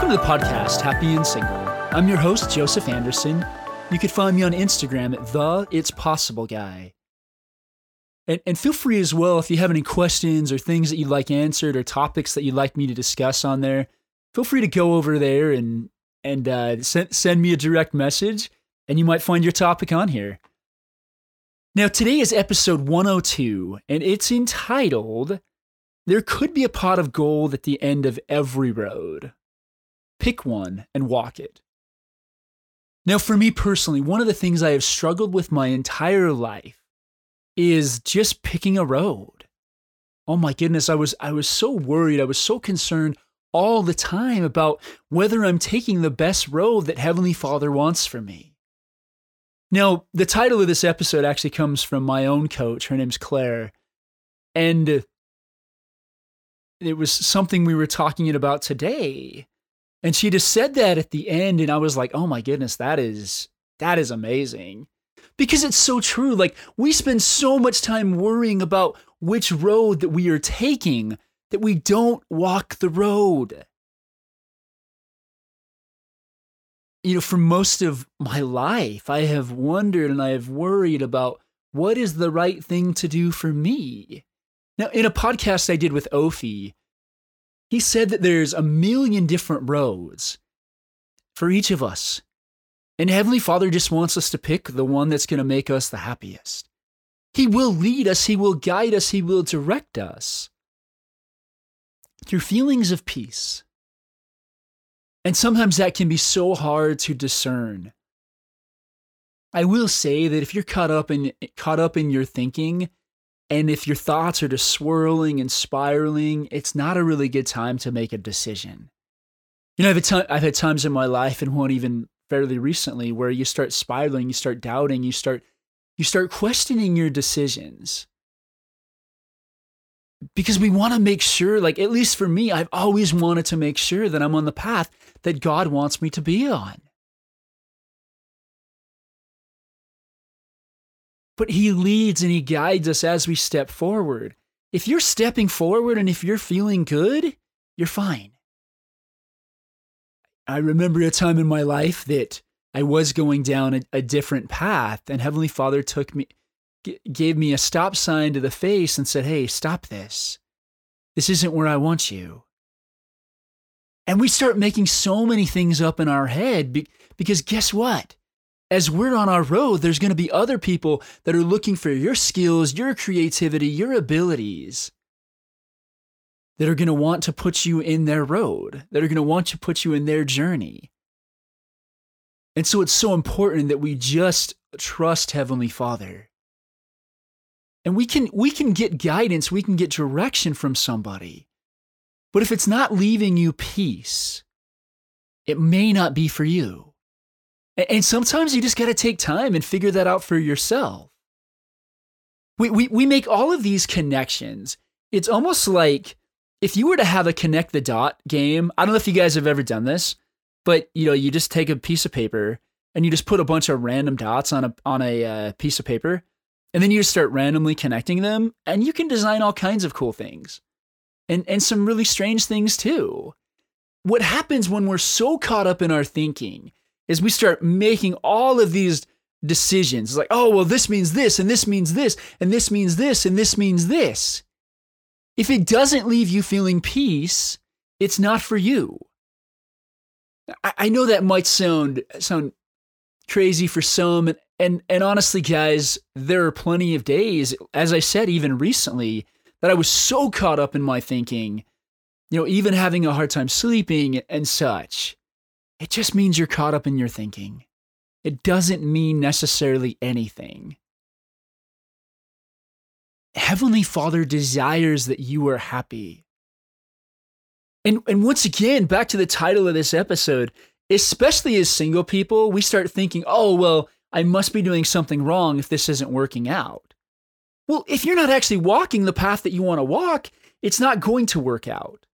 Welcome to the podcast, Happy and Single. I'm your host, Joseph Anderson. You can find me on Instagram at the It's Possible Guy. And, and feel free as well if you have any questions or things that you'd like answered or topics that you'd like me to discuss on there. Feel free to go over there and and uh, send send me a direct message, and you might find your topic on here. Now today is episode 102, and it's entitled "There Could Be a Pot of Gold at the End of Every Road." Pick one and walk it. Now, for me personally, one of the things I have struggled with my entire life is just picking a road. Oh my goodness, I was I was so worried, I was so concerned all the time about whether I'm taking the best road that Heavenly Father wants for me. Now, the title of this episode actually comes from my own coach. Her name's Claire. And it was something we were talking about today. And she just said that at the end and I was like, "Oh my goodness, that is that is amazing." Because it's so true. Like we spend so much time worrying about which road that we are taking that we don't walk the road. You know, for most of my life, I have wondered and I have worried about what is the right thing to do for me. Now, in a podcast I did with Ophi, he said that there's a million different roads for each of us. And Heavenly Father just wants us to pick the one that's going to make us the happiest. He will lead us, He will guide us, He will direct us through feelings of peace. And sometimes that can be so hard to discern. I will say that if you're caught up in caught up in your thinking and if your thoughts are just swirling and spiraling, it's not a really good time to make a decision. You know, I've had, t- I've had times in my life and one even fairly recently where you start spiraling, you start doubting, you start you start questioning your decisions because we want to make sure, like, at least for me, I've always wanted to make sure that I'm on the path that God wants me to be on. But He leads and He guides us as we step forward. If you're stepping forward and if you're feeling good, you're fine. I remember a time in my life that I was going down a, a different path, and Heavenly Father took me, g- gave me a stop sign to the face and said, Hey, stop this. This isn't where I want you. And we start making so many things up in our head be- because guess what? As we're on our road, there's going to be other people that are looking for your skills, your creativity, your abilities that are going to want to put you in their road, that are going to want to put you in their journey. And so it's so important that we just trust Heavenly Father. And we can we can get guidance, we can get direction from somebody. But if it's not leaving you peace, it may not be for you. And sometimes you just got to take time and figure that out for yourself. We, we, we make all of these connections. It's almost like if you were to have a connect the dot game, I don't know if you guys have ever done this, but you know, you just take a piece of paper and you just put a bunch of random dots on a on a uh, piece of paper and then you just start randomly connecting them, and you can design all kinds of cool things and, and some really strange things too. What happens when we're so caught up in our thinking is we start making all of these decisions. It's like, oh, well, this means this, and this means this, and this means this, and this means this. If it doesn't leave you feeling peace, it's not for you. I, I know that might sound sound crazy for some, and and honestly, guys, there are plenty of days, as I said, even recently, that I was so caught up in my thinking, you know, even having a hard time sleeping and such. It just means you're caught up in your thinking. It doesn't mean necessarily anything. Heavenly Father desires that you are happy. And, and once again, back to the title of this episode, especially as single people, we start thinking, oh, well, I must be doing something wrong if this isn't working out. Well, if you're not actually walking the path that you want to walk, it's not going to work out.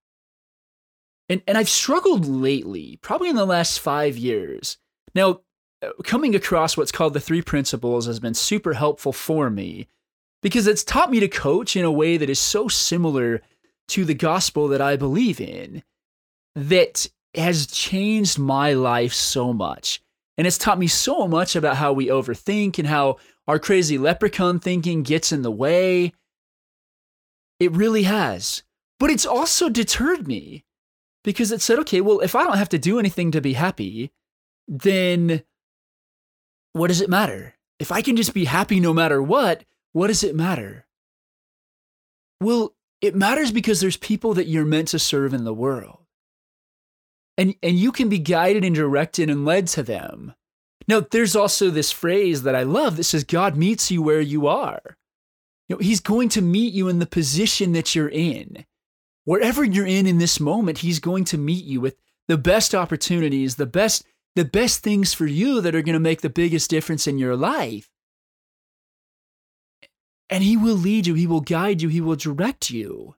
And, and I've struggled lately, probably in the last five years. Now, uh, coming across what's called the three principles has been super helpful for me because it's taught me to coach in a way that is so similar to the gospel that I believe in that has changed my life so much. And it's taught me so much about how we overthink and how our crazy leprechaun thinking gets in the way. It really has. But it's also deterred me because it said, okay, well, if I don't have to do anything to be happy, then what does it matter? If I can just be happy no matter what, what does it matter? Well, it matters because there's people that you're meant to serve in the world. And, and you can be guided and directed and led to them. Now, there's also this phrase that I love that says, God meets you where you are. You know, he's going to meet you in the position that you're in. Wherever you're in in this moment, he's going to meet you with the best opportunities, the best the best things for you that are going to make the biggest difference in your life. And he will lead you, he will guide you, he will direct you.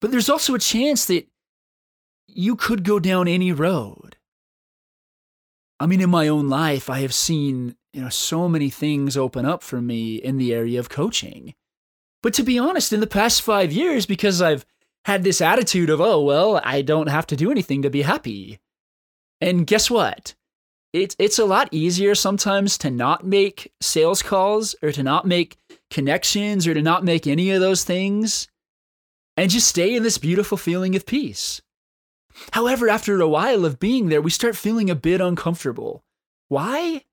But there's also a chance that you could go down any road. I mean, in my own life, I have seen you know so many things open up for me in the area of coaching. But to be honest, in the past five years, because I've had this attitude of, oh, well, I don't have to do anything to be happy. And guess what? It's it's a lot easier sometimes to not make sales calls or to not make connections or to not make any of those things and just stay in this beautiful feeling of peace. However, after a while of being there, we start feeling a bit uncomfortable. Why?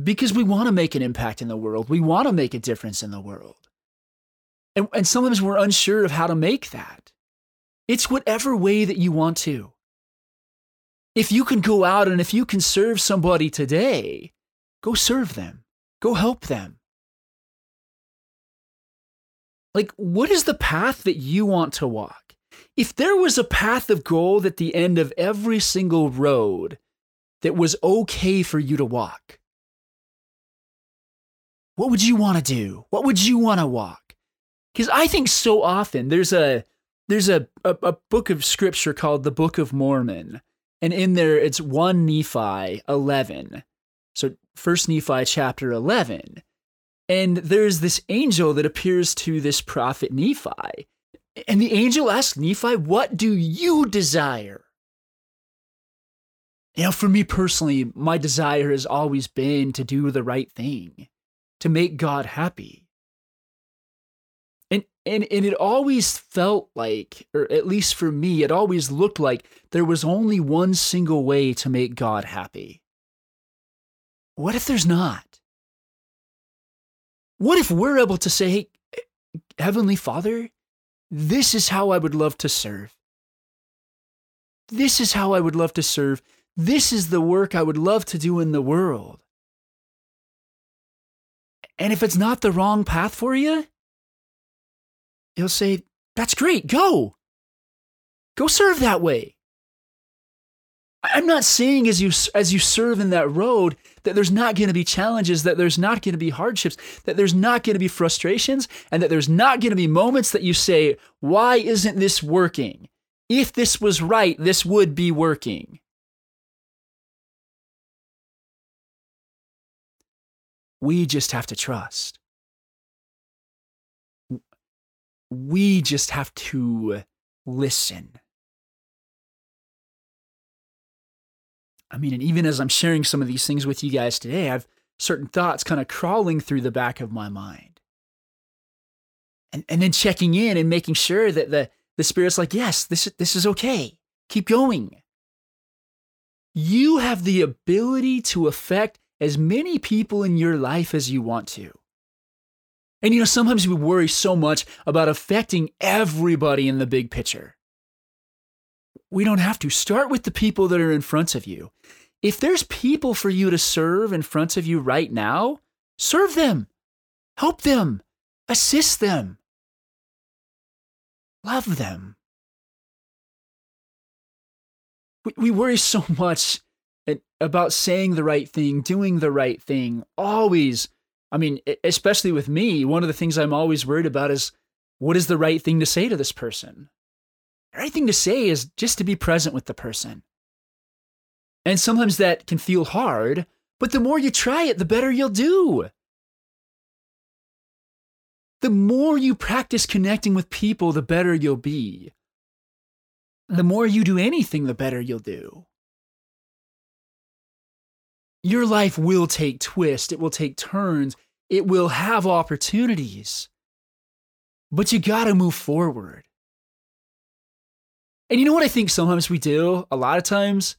Because we want to make an impact in the world. We want to make a difference in the world. And, and sometimes we're unsure of how to make that. It's whatever way that you want to if you can go out and if you can serve somebody today, go serve them, go help them. Like, what is the path that you want to walk? If there was a path of gold at the end of every single road that was okay for you to walk, what would you want to do? What would you want to walk? Because I think so often there's a there's a, a, a book of scripture called the Book of Mormon and in there, it's 1 Nephi 11. So, First Nephi chapter 11. And there's this angel that appears to this prophet Nephi. And the angel asks Nephi, What do you desire? You know, for me personally, my desire has always been to do the right thing, to make God happy. And, and and it always felt like, or at least for me, it always looked like there was only one single way to make God happy. What if there's not? What if we're able to say, hey, Heavenly Father, this is how I would love to serve. This is how I would love to serve. This is the work I would love to do in the world. And if it's not the wrong path for you, he'll say, That's great, go. Go serve that way. I'm not saying as you as you serve in that road that there's not going to be challenges, that there's not going to be hardships, that there's not going to be frustrations, and that there's not going to be moments that you say, "Why isn't this working? If this was right, this would be working." We just have to trust. We just have to listen. I mean, and even as I'm sharing some of these things with you guys today, I've certain thoughts kind of crawling through the back of my mind. And, and then checking in and making sure that the, the Spirit's like, yes, this, this is okay. Keep going. You have the ability to affect as many people in your life as you want to. And you know, sometimes we worry so much about affecting everybody in the big picture. We don't have to. Start with the people that are in front of you. If there's people for you to serve in front of you right now, serve them, help them, assist them, love them. We, we worry so much eh, about saying the right thing, doing the right thing, always I mean, especially with me, one of the things I'm always worried about is what is the right thing to say to this person? The right thing to say is just to be present with the person. And sometimes that can feel hard, but the more you try it, the better you'll do. The more you practice connecting with people, the better you'll be. the more you do anything, the better you'll do. Your life will take twists, it will take turns, it will have opportunities. But you got to move forward. And you know what I think sometimes we do? A lot of times,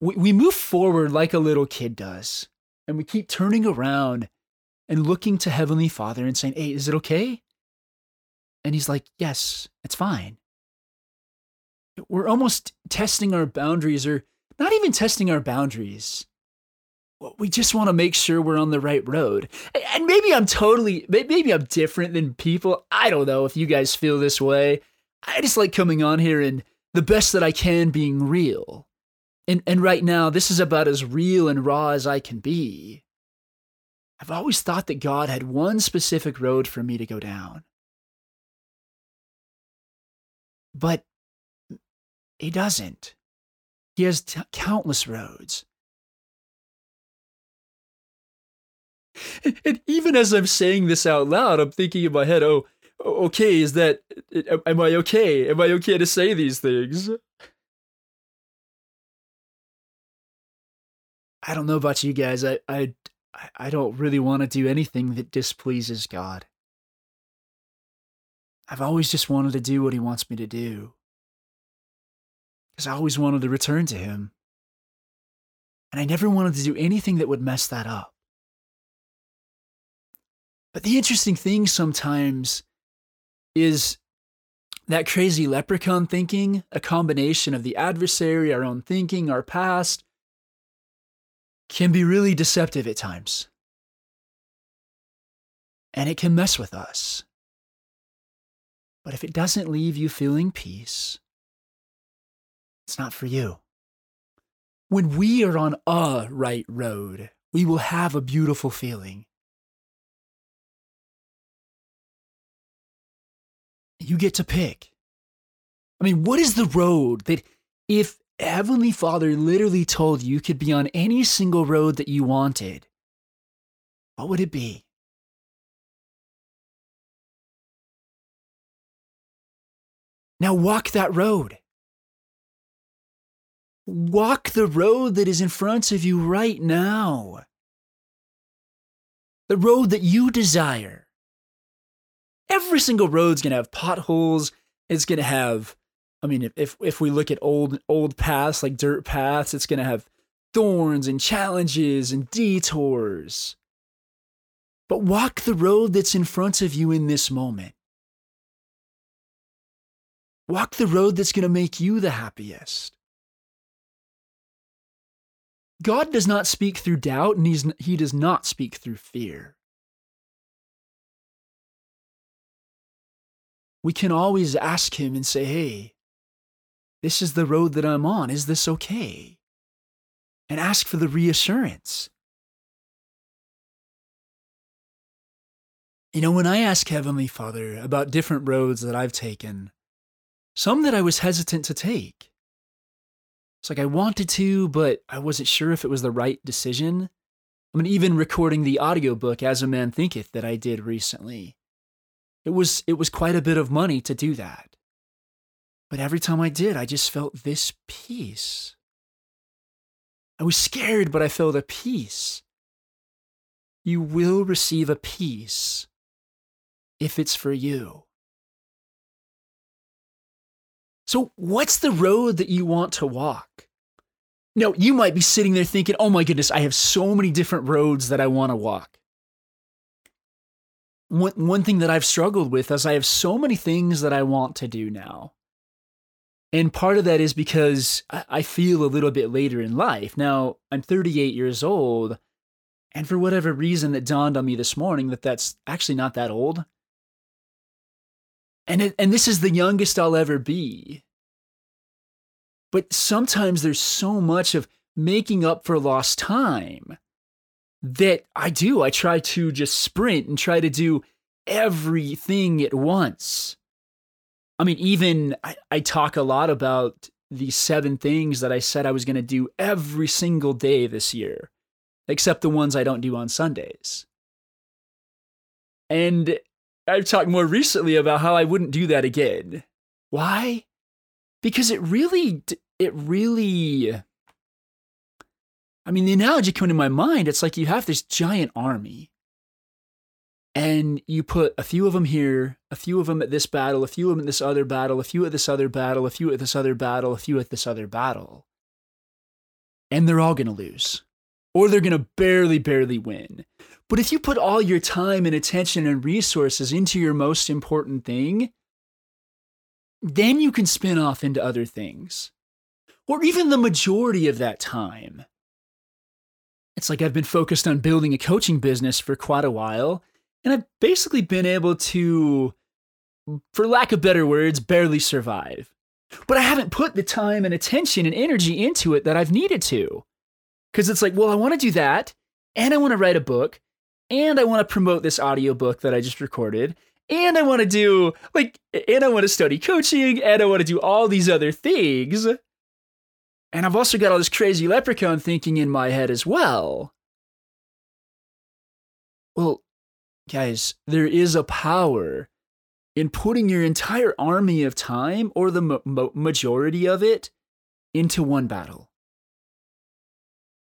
we, we move forward like a little kid does. And we keep turning around and looking to Heavenly Father and saying, Hey, is it okay? And He's like, Yes, it's fine. We're almost testing our boundaries, or not even testing our boundaries. We just want to make sure we're on the right road. And maybe I'm totally, maybe I'm different than people. I don't know if you guys feel this way. I just like coming on here and the best that I can being real. And, and right now, this is about as real and raw as I can be. I've always thought that God had one specific road for me to go down. But He doesn't. He has t- countless roads. And even as I'm saying this out loud, I'm thinking in my head, oh, okay, is that, am I okay? Am I okay to say these things? I don't know about you guys. I, I, I don't really want to do anything that displeases God. I've always just wanted to do what He wants me to do. Because I always wanted to return to Him. And I never wanted to do anything that would mess that up. But the interesting thing sometimes is that crazy leprechaun thinking, a combination of the adversary, our own thinking, our past, can be really deceptive at times. And it can mess with us. But if it doesn't leave you feeling peace, it's not for you. When we are on a right road, we will have a beautiful feeling. You get to pick. I mean, what is the road that if Heavenly Father literally told you could be on any single road that you wanted, what would it be? Now walk that road. Walk the road that is in front of you right now. The road that you desire every single road's gonna have potholes. It's gonna have, I mean, if if we look at old old paths like dirt paths, it's gonna have thorns and challenges and detours. But walk the road that's in front of you in this moment. Walk the road that's going to make you the happiest. God does not speak through doubt, and he's, he does not speak through fear. We can always ask him and say, hey, this is the road that I'm on. Is this okay? And ask for the reassurance. You know, when I ask Heavenly Father about different roads that I've taken, some that I was hesitant to take, it's like I wanted to, but I wasn't sure if it was the right decision. I mean, even recording the audiobook, As a Man Thinketh, that I did recently. It was it was quite a bit of money to do that. But every time I did, I just felt this peace. I was scared, but I felt a peace. You will receive a peace if it's for you. So, what's the road that you want to walk? Now, you might be sitting there thinking, oh my goodness, I have so many different roads that I want to walk one, one thing that I've struggled with is I have so many things that I want to do now. And part of that is because I feel a little bit later in life. Now, I'm 38 years old, and for whatever reason that dawned on me this morning that that's actually not that old. And it, and this is the youngest I'll ever be. But sometimes there's so much of making up for lost time that I do. I try to just sprint and try to do everything at once. I mean, even I, I talk a lot about the seven things that I said I was going to do every single day this year, except the ones I don't do on Sundays. And I've talked more recently about how I wouldn't do that again. Why? because it really, it really, I mean, the analogy coming to my mind, it's like you have this giant army and you put a few of them here, a few of them at this battle, a few of them at this other battle, a few at this other battle, a few at this other battle, a few at this other battle. And they're all going to lose. Or they're going to barely, barely win. But if you put all your time and attention and resources into your most important thing, then you can spin off into other things. Or even the majority of that time. It's like I've been focused on building a coaching business for quite a while and I've basically been able to, for lack of better words, barely survive. But I haven't put the time and attention and energy into it that I've needed to. Because it's like, well, I want to do that, and I want to write a book, and I want to promote this audiobook that I just recorded, and I want to do, like, and I want to study coaching, and I want to do all these other things. And I've also got all this crazy leprechaun thinking in my head as well. Well, guys, there is a power in putting your entire army of time or the ma- majority of it into one battle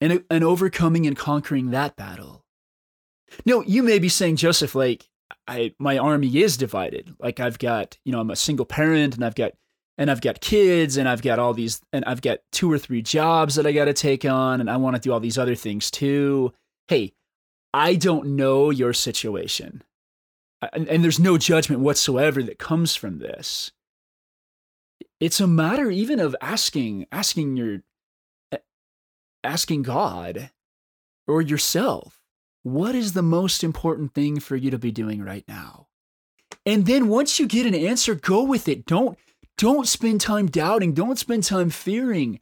and, and overcoming and conquering that battle. Now, you may be saying, Joseph, like, I, my army is divided. Like I've got, you know, I'm a single parent and I've got, and I've got kids and I've got all these, and I've got two or three jobs that I got to take on and I want to do all these other things too. Hey, I don't know your situation. And, and there's no judgment whatsoever that comes from this. It's a matter even of asking, asking your, asking God or yourself, what is the most important thing for you to be doing right now? And then once you get an answer, go with it. Don't, don't spend time doubting. Don't spend time fearing.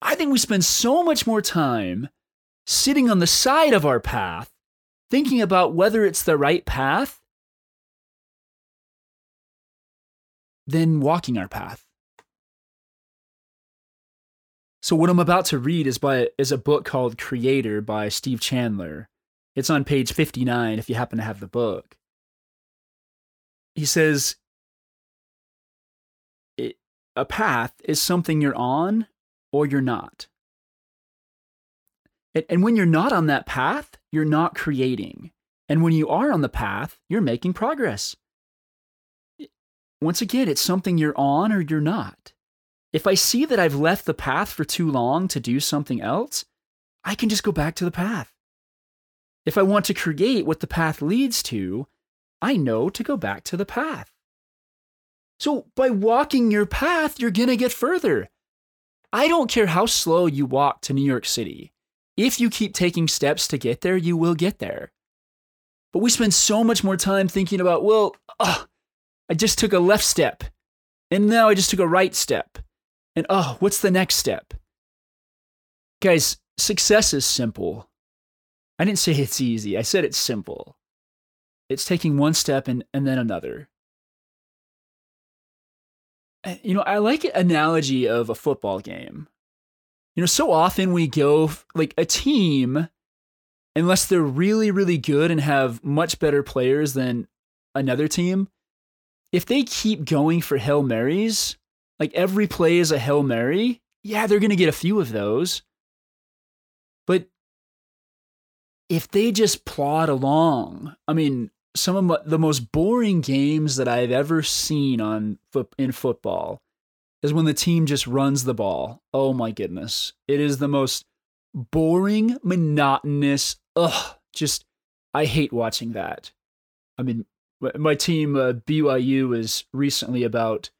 I think we spend so much more time sitting on the side of our path thinking about whether it's the right path than walking our path. So what I'm about to read is by is a book called Creator by Steve Chandler. It's on page 59 if you happen to have the book. He says a path is something you're on or you're not. And when you're not on that path, you're not creating. And when you are on the path, you're making progress. Once again, it's something you're on or you're not. If I see that I've left the path for too long to do something else, I can just go back to the path. If I want to create what the path leads to, I know to go back to the path. So by walking your path, you're going to get further. I don't care how slow you walk to New York City if you keep taking steps to get there, you will get there. But we spend so much more time thinking about, well, oh, I just took a left step, and now I just took a right step. And oh, what's the next step? Guys, success is simple. I didn't say it's easy, I said it's simple. It's taking one step and, and then another. Eh, you know, I like analogy of a football game you know, so often we go like a team, unless they're really, really good and have much better players than another team, if they keep going for Hail Marys, like every play is a Hail Mary, yeah, they're going to get a few of those. But if they just plod along, I mean, some of the most boring games that I've ever seen on in football is when the team just runs the ball. Oh my goodness. It is the most boring, monotonous, ugh, just, I hate watching that. I mean, my team, uh, BYU, was recently about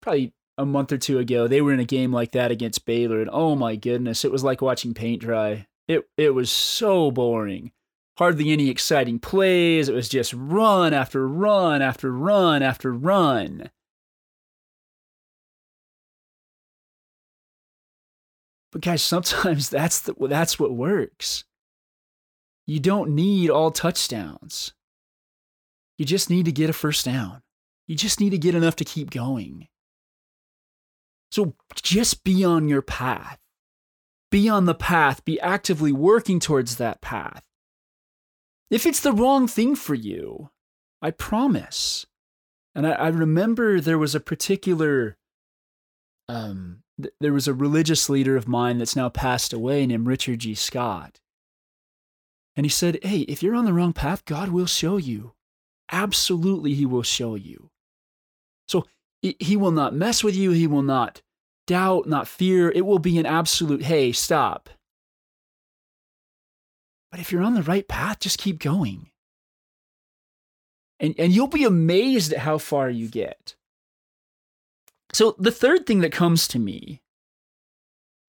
probably a month or two ago. They were in a game like that against Baylor, and oh my goodness, it was like watching paint dry. It, it was so boring. Hardly any exciting plays. It was just run after run after run after run. But guys, sometimes that's the, that's what works. You don't need all touchdowns. You just need to get a first down. You just need to get enough to keep going. So just be on your path. Be on the path. Be actively working towards that path. If it's the wrong thing for you, I promise. And I, I remember there was a particular um, th- there was a religious leader of mine that's now passed away named Richard G. Scott. And he said, Hey, if you're on the wrong path, God will show you. Absolutely, He will show you. So He will not mess with you. He will not doubt, not fear. It will be an absolute, Hey, stop. But if you're on the right path, just keep going. And, and you'll be amazed at how far you get. So, the third thing that comes to me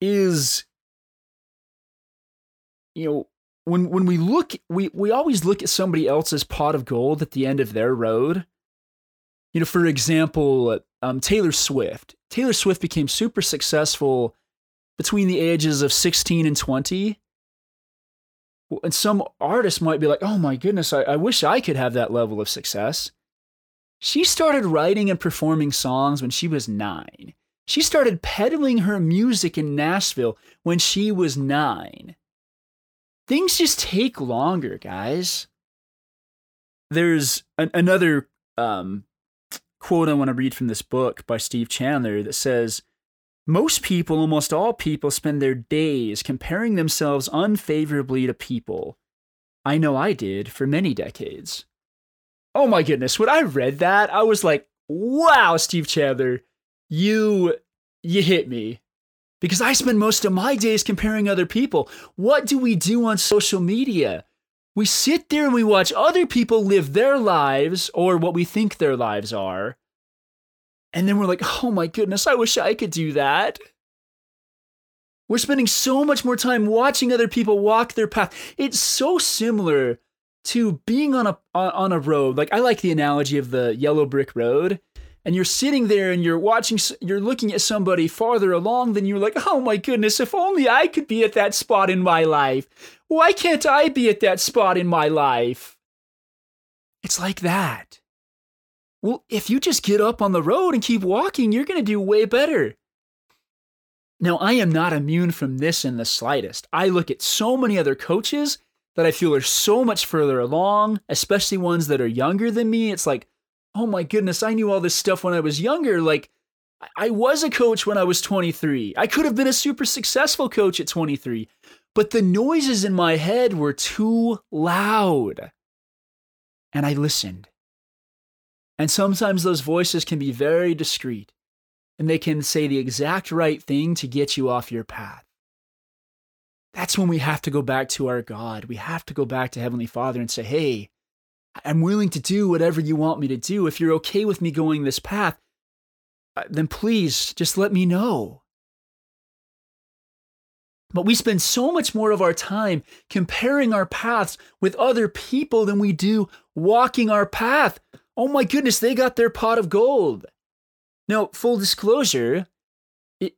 is, you know, when when we look, we we always look at somebody else's pot of gold at the end of their road. You know, for example, um, Taylor Swift. Taylor Swift became super successful between the ages of 16 and 20. And some artists might be like, oh my goodness, I, I wish I could have that level of success. She started writing and performing songs when she was nine. She started peddling her music in Nashville when she was nine things just take longer, guys. There's an, another um, quote I want to read from this book by Steve Chandler that says, most people, almost all people, spend their days comparing themselves unfavorably to people. I know I did for many decades. Oh my goodness, when I read that, I was like, wow, Steve Chandler, you you hit me because I spend most of my days comparing other people. What do we do on social media? We sit there and we watch other people live their lives or what we think their lives are. And then we're like, oh my goodness, I wish I could do that. We're spending so much more time watching other people walk their path. It's so similar to being on a on a road. Like I like the analogy of the yellow brick road and you're sitting there and you're watching you're looking at somebody farther along than you're like oh my goodness if only i could be at that spot in my life why can't i be at that spot in my life it's like that well if you just get up on the road and keep walking you're going to do way better now i am not immune from this in the slightest i look at so many other coaches that i feel are so much further along especially ones that are younger than me it's like oh my goodness, I knew all this stuff when I was younger. Like, I was a coach when I was 23. I could have been a super successful coach at 23, but the noises in my head were too loud. And I listened. And sometimes those voices can be very discreet and they can say the exact right thing to get you off your path. That's when we have to go back to our God. We have to go back to Heavenly Father and say, hey, I'm willing to do whatever you want me to do. If you're okay with me going this path, uh, then please just let me know. But we spend so much more of our time comparing our paths with other people than we do walking our path. Oh my goodness, they got their pot of gold. Now, full disclosure,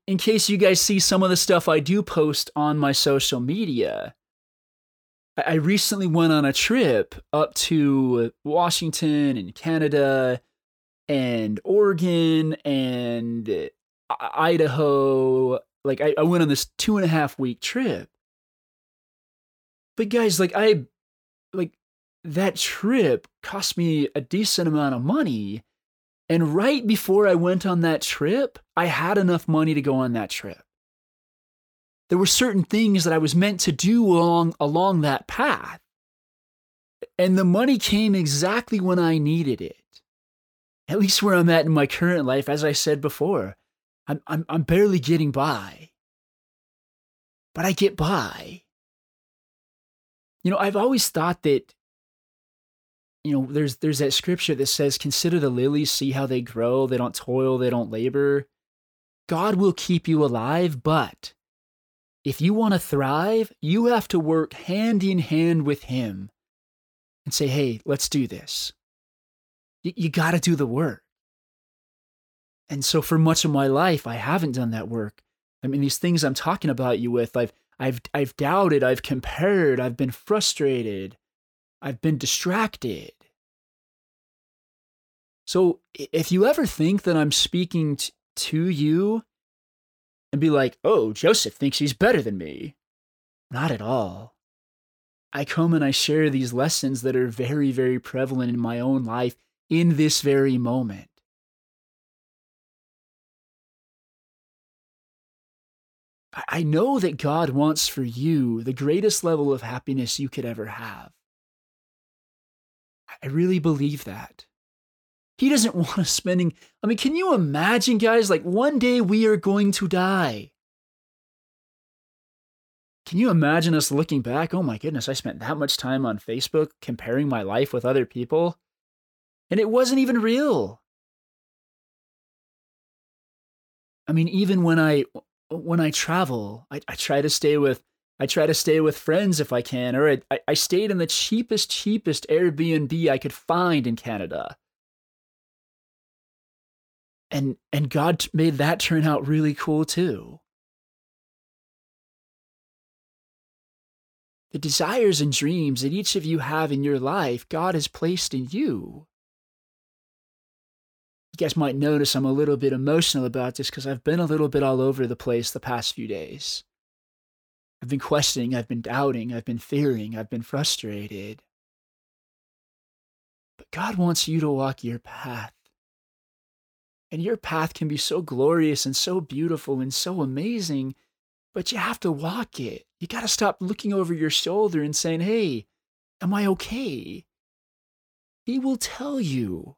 in case you guys see some of the stuff I do post on my social media, I recently went on a trip up to Washington and Canada and Oregon and Idaho. Like I went on this two and a half week trip. But guys, like I like that trip cost me a decent amount of money. And right before I went on that trip, I had enough money to go on that trip there were certain things that I was meant to do along along that path. And the money came exactly when I needed it. At least where I'm at in my current life, as I said before, I'm, I'm, I'm barely getting by. But I get by. You know, I've always thought that, you know, there's, there's that scripture that says, Consider the lilies, see how they grow. They don't toil, they don't labor. God will keep you alive, but if you want to thrive, you have to work hand in hand with Him and say, hey, let's do this. You, you got to do the work. And so for much of my life, I haven't done that work. I mean, these things I'm talking about you with, I've, I've, I've doubted, I've compared, I've been frustrated, I've been distracted. So if you ever think that I'm speaking t- to you and be like, oh, Joseph thinks he's better than me. Not at all. I come and I share these lessons that are very, very prevalent in my own life in this very moment. I know that God wants for you the greatest level of happiness you could ever have. I really believe that. He doesn't want us spending, I mean, can you imagine, guys? Like one day we are going to die. Can you imagine us looking back? Oh my goodness, I spent that much time on Facebook comparing my life with other people, and it wasn't even real. I mean, even when I when I travel, I, I try to stay with I try to stay with friends if I can, or I, I stayed in the cheapest, cheapest Airbnb I could find in Canada. And and God made that turn out really cool too. The desires and dreams that each of you have in your life, God has placed in you. You guys might notice I'm a little bit emotional about this because I've been a little bit all over the place the past few days. I've been questioning, I've been doubting, I've been fearing, I've been frustrated. But God wants you to walk your path. And your path can be so glorious and so beautiful and so amazing but you have to walk it. You got to stop looking over your shoulder and saying, Hey, am I okay? He will tell you.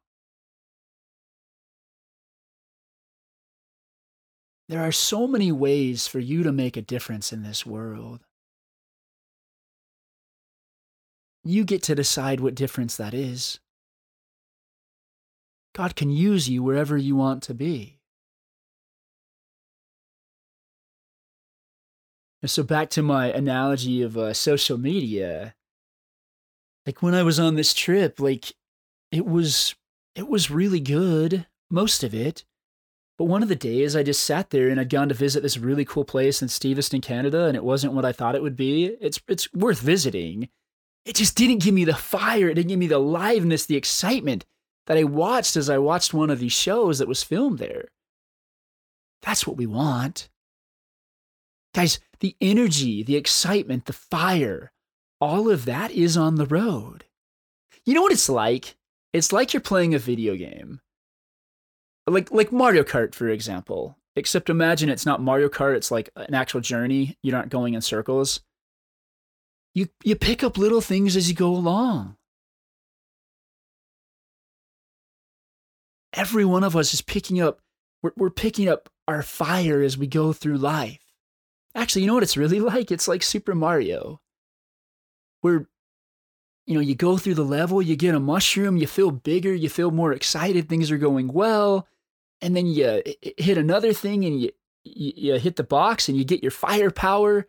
There are so many ways for you to make a difference in this world. You get to decide what difference that is. God can use you wherever you want to be. And so back to my analogy of uh, social media, like when I was on this trip, like it was it was really good, most of it. But one of the days I just sat there and I'd gone to visit this really cool place in Steveston, Canada, and it wasn't what I thought it would be. It's it's worth visiting. It just didn't give me the fire, it didn't give me the liveness, the excitement that I watched as I watched one of these shows that was filmed there. That's what we want. Guys, the energy, the excitement, the fire, all of that is on the road. You know what it's like? It's like you're playing a video game. Like like Mario Kart for example. Except imagine it's not Mario Kart, it's like an actual journey. You're not going in circles. You you pick up little things as you go along. Every one of us is picking up we're, we're picking up our fire as we go through life. Actually, you know what it's really like? It's like Super Mario, where you know you go through the level, you get a mushroom, you feel bigger, you feel more excited, things are going well, and then you hit another thing and you you, you hit the box and you get your firepower.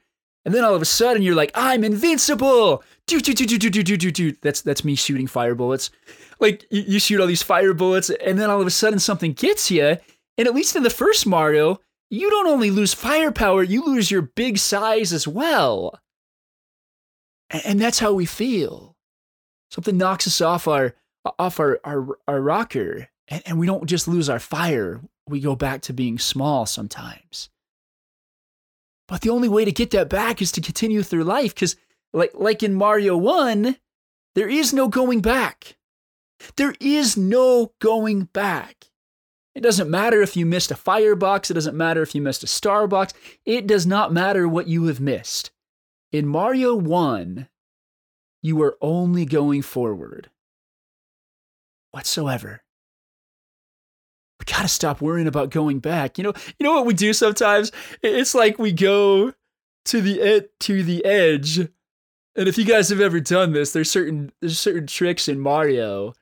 And then all of a sudden you're like, I'm invincible. That's that's me shooting fire bullets. Like you, you shoot all these fire bullets, and then all of a sudden something gets you. And at least in the first Mario, you don't only lose firepower, you lose your big size as well. And that's how we feel. Something knocks us off our off our, our, our rocker, and, and we don't just lose our fire, we go back to being small sometimes. But the only way to get that back is to continue through life, because like like in Mario 1, there is no going back. There is no going back. It doesn't matter if you missed a firebox, it doesn't matter if you missed a starbox, it does not matter what you have missed. In Mario 1, you are only going forward. Whatsoever. Gotta stop worrying about going back. You know, you know what we do sometimes? It's like we go to the ed- to the edge. And if you guys have ever done this, there's certain there's certain tricks in Mario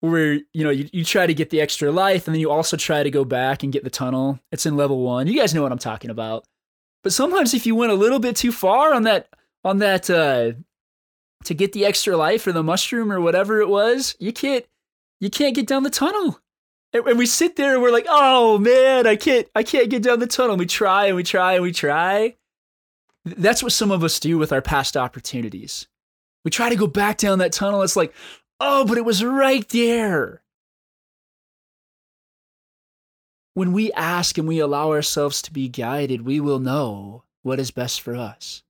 where you know you, you try to get the extra life and then you also try to go back and get the tunnel it's in level one you guys know what i'm talking about but sometimes if you went a little bit too far on that on that uh to get the extra life or the mushroom or whatever it was you can't you can't get down the tunnel and, we sit there and we're like oh man i can't i can't get down the tunnel we try and we try and we try that's what some of us do with our past opportunities we try to go back down that tunnel it's like Oh, but it was right there. When we ask and we allow ourselves to be guided, we will know what is best for us.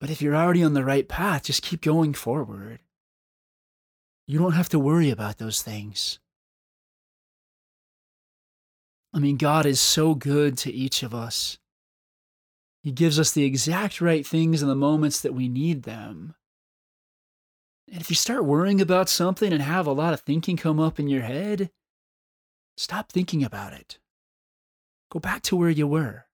But if you're already on the right path, just keep going forward. You don't have to worry about those things. I mean, God is so good to each of us. He gives us the exact right things in the moments that we need them. And if you start worrying about something and have a lot of thinking come up in your head, stop thinking about it. Go back to where you were.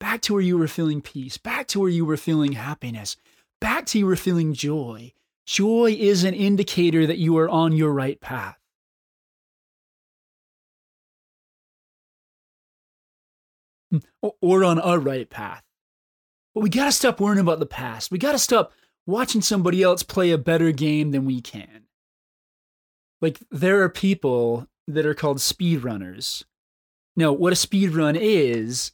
Back to where you were feeling peace. Back to where you were feeling happiness. Back to where you were feeling joy. Joy is an indicator that you are on your right path. Hmm, or on our right path. But we got to stop worrying about the past. We got to stop watching somebody else play a better game than we can. Like, there are people that are called speedrunners. Now, what a speedrun is,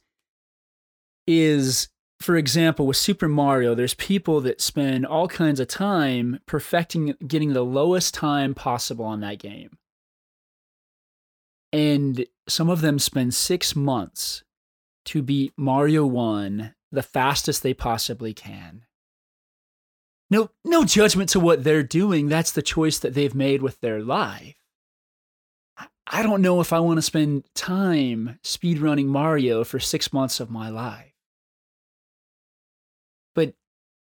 is, for example, with Super Mario, there's people that spend all kinds of time perfecting getting the lowest time possible on that game. And some of them spend six months to beat Mario 1 the fastest they possibly can. No, no judgment to what they're doing. That's the choice that they've made with their life. I don't know if I want to spend time speedrunning Mario for six months of my life.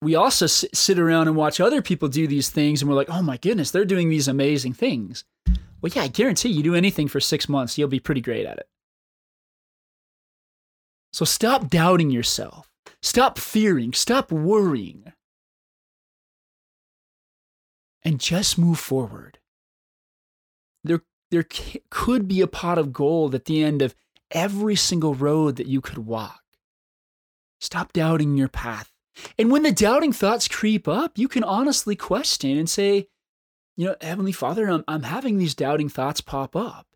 We also sit around and watch other people do these things, and we're like, oh my goodness, they're doing these amazing things. Well, yeah, I guarantee you do anything for six months, you'll be pretty great at it. So stop doubting yourself. Stop fearing. Stop worrying and just move forward. There, there could be a pot of gold at the end of every single road that you could walk. Stop doubting your path. And when the doubting thoughts creep up, you can honestly question and say, you know, Heavenly Father, I'm, I'm having these doubting thoughts pop up.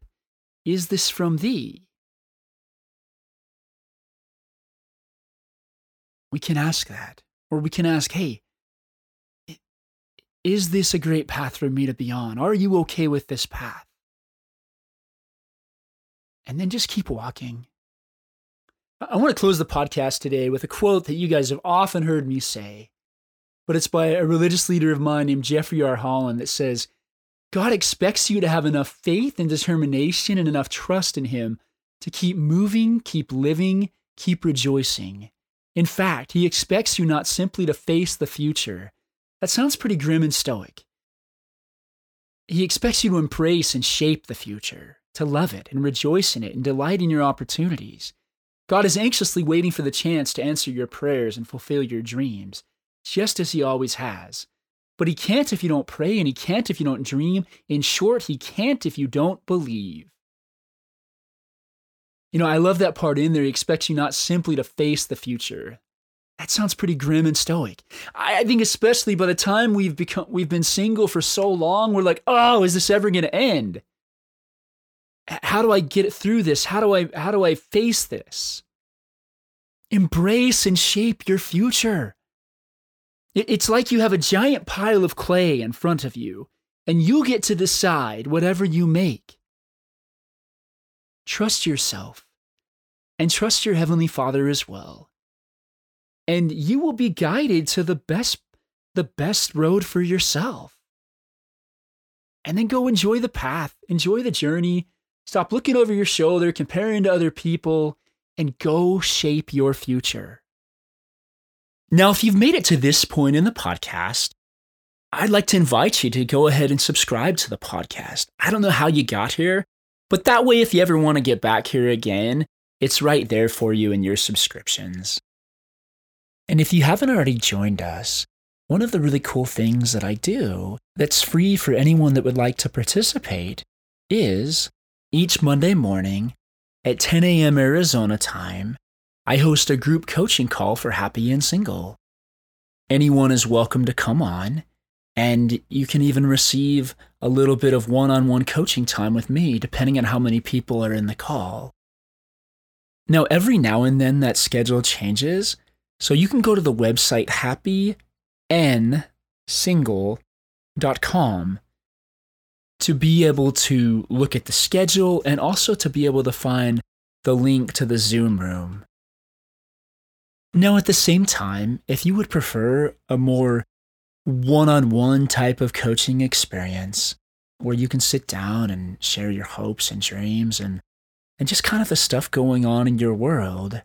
Is this from thee? We can ask that. Or we can ask, hey, is this a great path for me to be on? Are you okay with this path? And then just keep walking. I want to close the podcast today with a quote that you guys have often heard me say, but it's by a religious leader of mine named Jeffrey R. Holland that says, God expects you to have enough faith and determination and enough trust in Him to keep moving, keep living, keep rejoicing. In fact, He expects you not simply to face the future, that sounds pretty grim and stoic. He expects you to embrace and shape the future, to love it and rejoice in it and delight in your opportunities. God is anxiously waiting for the chance to answer your prayers and fulfill your dreams, just as He always has. But He can't if you don't pray, and He can't if you don't dream. In short, He can't if you don't believe. You know, I love that part in there. He expects you not simply to face the future, that sounds pretty grim and stoic. I, think especially by the time we've become we've been single for so long, we're like, oh, is this ever gonna end? How do I get through this? How do I how do I face this? Embrace and shape your future. It's like you have a giant pile of clay in front of you, and you get to decide whatever you make. Trust yourself and trust your Heavenly Father as well and you will be guided to the best the best road for yourself. And then go enjoy the path, enjoy the journey, stop looking over your shoulder, comparing to other people, and go shape your future. Now, if you've made it to this point in the podcast, I'd like to invite you to go ahead and subscribe to the podcast. I don't know how you got here, but that way, if you ever want to get back here again, it's right there for you in your subscriptions. And if you haven't already joined us, one of the really cool things that I do that's free for anyone that would like to participate is each Monday morning at 10 a.m. Arizona time, I host a group coaching call for Happy and Single. Anyone is welcome to come on, and you can even receive a little bit of one on one coaching time with me, depending on how many people are in the call. Now, every now and then that schedule changes, so you can go to the website happynsingle.com to be able to look at the schedule and also to be able to find the link to the Zoom room. Now, at the same time, if you would prefer a more one on one type of coaching experience where you can sit down and share your hopes and dreams and and just kind of the stuff going on in your world,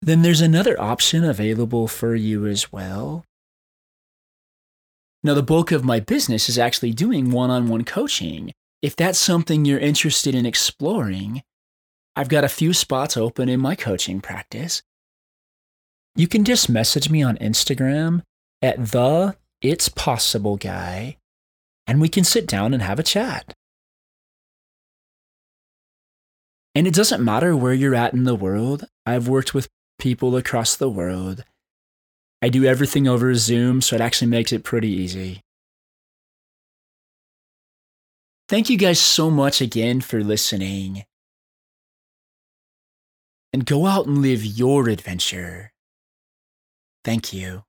then there's another option available for you as well. Now, the bulk of my business is actually doing one on one coaching. If that's something you're interested in exploring, I've got a few spots open in my coaching practice. You can just message me on Instagram at the It's Possible Guy, and we can sit down and have a chat. And it doesn't matter where you're at in the world. I've worked with people across the world. I do everything over Zoom, so it actually makes it pretty easy. Thank you guys so much again for listening. And go out and live your adventure. Thank you.